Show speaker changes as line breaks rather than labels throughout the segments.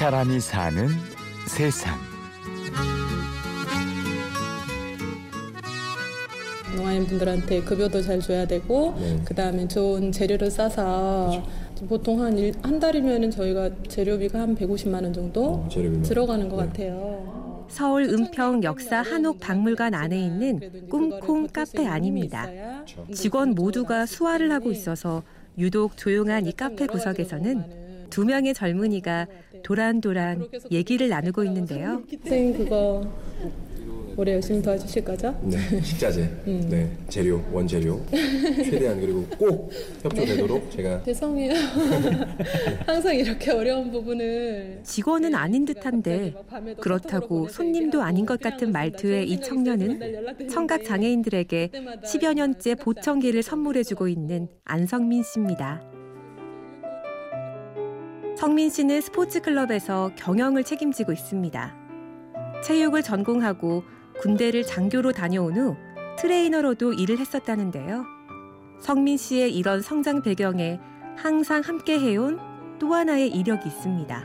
사람이 사는 세상.
농아인 분들한테 급여도 잘 줘야 되고
네.
그다음에 좋은 재료를 싸서 보통 한한 달이면은 저희가 재료비가 한 150만 원 정도
어.
들어가는 것
네.
같아요.
서울 은평 역사 한옥 박물관 안에 있는 꿈콩 카페 아닙니다. 직원 모두가 수화를 하고 있어서 유독 조용한 이 카페 구석에서는 두 명의 젊은이가 도란도란 얘기를 나누고 있는데요.
선생님 그거 올해 열심히 도와주실 거죠?
네, 식자재,
음.
네, 재료, 원재료 최대한 그리고 꼭 협조되도록 제가
죄송해요. 항상 이렇게 어려운 부분을
직원은 아닌 듯한데 그렇다고 손님도 아닌 것 같은 말투의 이 청년은 청각 장애인들에게 10여 년째 보청기를 선물해주고 있는 안성민 씨입니다. 성민 씨는 스포츠 클럽에서 경영을 책임지고 있습니다. 체육을 전공하고 군대를 장교로 다녀온 후 트레이너로도 일을 했었다는데요. 성민 씨의 이런 성장 배경에 항상 함께 해온 또 하나의 이력이 있습니다.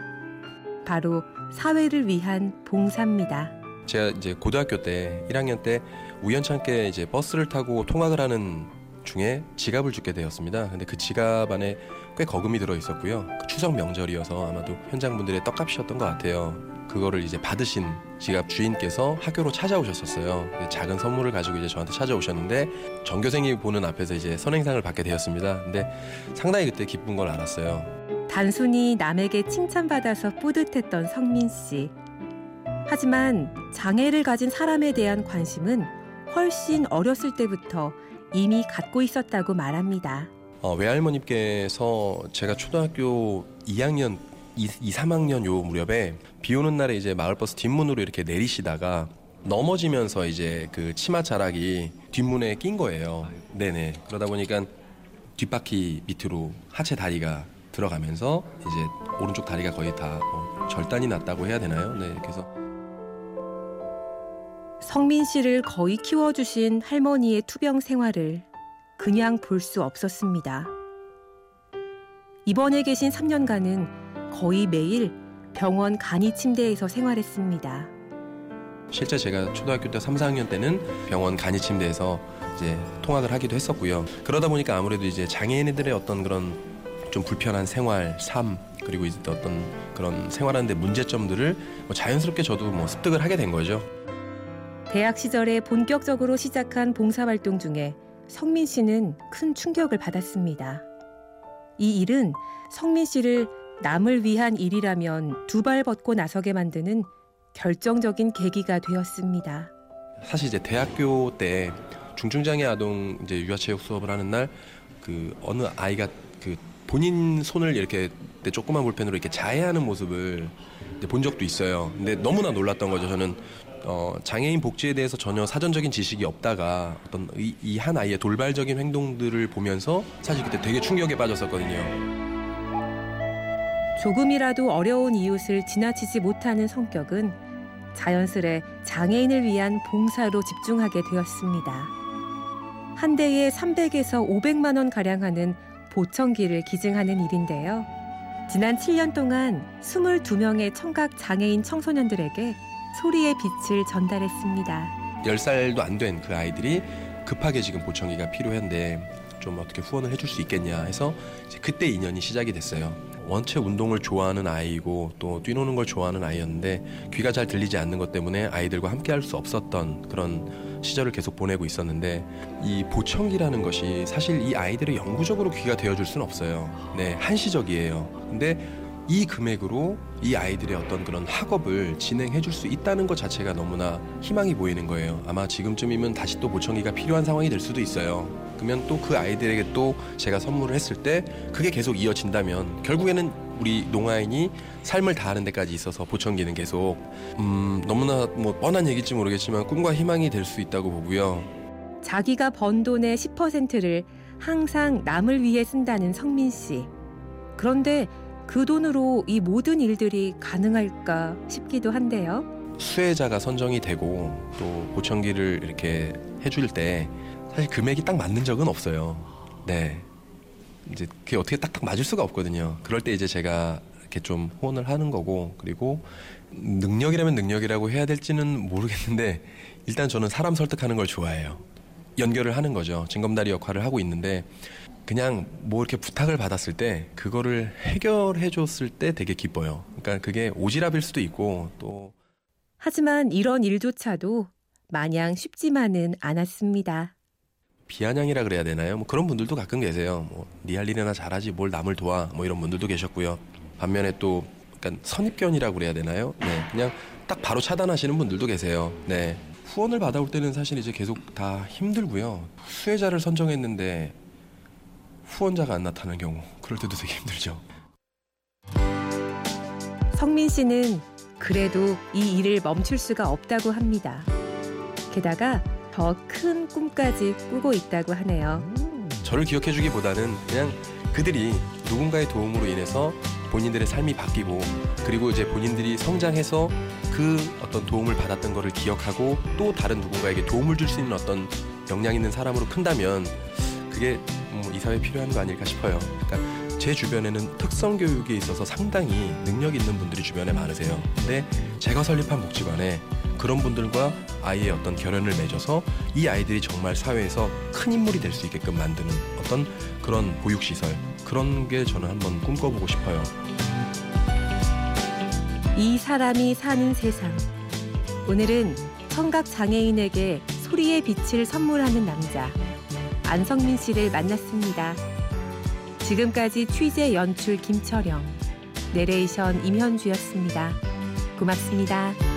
바로 사회를 위한 봉사입니다.
제가 이제 고등학교 때 1학년 때 우연찮게 이제 버스를 타고 통학을 하는 중에 지갑을 주게 되었습니다. 근데 그 지갑 안에 꽤 거금이 들어 있었고요. 그 추석 명절이어서 아마도 현장 분들의 떡값이었던 것 같아요. 그거를 이제 받으신 지갑 주인께서 학교로 찾아오셨었어요. 작은 선물을 가지고 이제 저한테 찾아오셨는데 전교생이 보는 앞에서 이제 선행상을 받게 되었습니다. 근데 상당히 그때 기쁜 걸 알았어요.
단순히 남에게 칭찬받아서 뿌듯했던 성민 씨. 하지만 장애를 가진 사람에 대한 관심은 훨씬 어렸을 때부터 이미 갖고 있었다고 말합니다.
어, 외할머님께서 제가 초등학교 2학년, 2, 2, 3학년 요 무렵에 비 오는 날에 이제 마을버스 뒷문으로 이렇게 내리시다가 넘어지면서 이제 그 치마 자락이 뒷문에 낀 거예요. 네네. 그러다 보니까 뒷바퀴 밑으로 하체 다리가 들어가면서 이제 오른쪽 다리가 거의 다 어, 절단이 났다고 해야 되나요? 네. 그래서
성민 씨를 거의 키워주신 할머니의 투병 생활을 그냥 볼 수 없었습니다. 입원해 계신 3년간은 거의 매일 병원 간이 침대에서 생활했습니다.
실제 제가 초등학교 때 3, 4학년 때는 병원 간이 침대에서 이제 통학을 하기도 했었고요. 그러다 보니까 아무래도 이제 장애인들의 어떤 그런 좀 불편한 생활, 삶 그리고 이제 어떤 그런 생활하는데 문제점들을 뭐 자연스럽게 저도 뭐 습득을 하게 된 거죠.
대학 시절에 본격적으로 시작한 봉사활동 중에 성민 씨는 큰 충격을 받았습니다. 이 일은 성민 씨를 남을 위한 일이라면 두 발 벗고 나서게 만드는 결정적인 계기가 되었습니다.
사실 이제 대학교 때 중증장애 아동 이제 유아체육 수업을 하는 날 그 어느 아이가 그 본인 손을 이렇게 내 조그만 볼펜으로 이렇게 자해하는 모습을 본 적도 있어요. 근데 너무나 놀랐던 거죠. 저는 어, 장애인 복지에 대해서 전혀 사전적인 지식이 없다가 어떤 이 한 아이의 돌발적인 행동들을 보면서 사실 그때 되게 충격에 빠졌었거든요.
조금이라도 어려운 이웃을 지나치지 못하는 성격은 자연스레 장애인을 위한 봉사로 집중하게 되었습니다. 한 대에 300에서 500만 원 가량 하는 보청기를 기증하는 일인데요. 지난 7년 동안 22명의 청각 장애인 청소년들에게 소리의 빛을 전달했습니다.
10살도 안 된 그 아이들이 급하게 지금 보청기가 필요한데 좀 어떻게 후원을 해줄 수 있겠냐 해서 그때 인연이 시작이 됐어요. 원체 운동을 좋아하는 아이고 또 뛰노는 걸 좋아하는 아이였는데 귀가 잘 들리지 않는 것 때문에 아이들과 함께 할 수 없었던 그런 시절을 계속 보내고 있었는데 이 보청기라는 것이 사실 이 아이들의 영구적으로 귀가 되어줄 수는 없어요. 네, 한시적이에요. 근데 이 금액으로 이 아이들의 어떤 그런 학업을 진행해 줄 수 있다는 것 자체가 너무나 희망이 보이는 거예요. 아마 지금쯤이면 다시 또 보청기가 필요한 상황이 될 수도 있어요. 그러면 또 그 아이들에게 또 제가 선물을 했을 때 그게 계속 이어진다면 결국에는 우리 농아인이 삶을 다하는 데까지 있어서 보청기는 계속 음, 너무나 뭐 뻔한 얘기일지 모르겠지만 꿈과 희망이 될 수 있다고 보고요.
자기가 번 돈의 10%를 항상 남을 위해 쓴다는 성민 씨. 그런데 그 돈으로 이 모든 일들이 가능할까 싶기도 한데요.
수혜자가 선정이 되고 또 보청기를 이렇게 해줄 때 사실 금액이 딱 맞는 적은 없어요. 네. 이제 그게 어떻게 딱딱 맞을 수가 없거든요. 그럴 때 이제 제가 이렇게 좀 후원을 하는 거고 그리고 능력이라면 능력이라고 해야 될지는 모르겠는데 일단 저는 사람 설득하는 걸 좋아해요. 연결을 하는 거죠. 징검다리 역할을 하고 있는데 그냥 뭐 이렇게 부탁을 받았을 때 그거를 해결해 줬을 때 되게 기뻐요. 그러니까 그게 오지랖일 수도 있고 또
하지만 이런 일조차도 마냥 쉽지만은 않았습니다.
비아냥이라 그래야 되나요? 뭐 그런 분들도 가끔 계세요. 뭐 니할 일이나 잘하지 뭘 남을 도와 뭐 이런 분들도 계셨고요. 반면에 또 약간 선입견이라고 그래야 되나요? 네, 그냥 딱 바로 차단하시는 분들도 계세요. 네. 후원을 받아올 때는 사실 이제 계속 다 힘들고요. 수혜자를 선정했는데 후원자가 안 나타나는 경우 그럴 때도 되게 힘들죠.
성민 씨는 그래도 이 일을 멈출 수가 없다고 합니다. 게다가 더 큰 꿈까지 꾸고 있다고 하네요.
저를 기억해주기보다는 그냥 그들이 누군가의 도움으로 인해서 본인들의 삶이 바뀌고 그리고 이제 본인들이 성장해서 그 어떤 도움을 받았던 거를 기억하고 또 다른 누군가에게 도움을 줄 수 있는 어떤 역량 있는 사람으로 큰다면 그게 뭐 이 사회에 필요한 거 아닐까 싶어요. 그러니까 제 주변에는 특성 교육에 있어서 상당히 능력 있는 분들이 주변에 많으세요. 근데 제가 설립한 복지관에 그런 분들과 아이의 어떤 결연을 맺어서 이 아이들이 정말 사회에서 큰 인물이 될 수 있게끔 만드는 어떤 그런 보육시설 그런 게 저는 한번 꿈꿔보고 싶어요.
이 사람이 사는 세상. 오늘은 청각 장애인에게 소리의 빛을 선물하는 남자 안성민 씨를 만났습니다. 지금까지 취재 연출 김철영, 내레이션 임현주였습니다. 고맙습니다.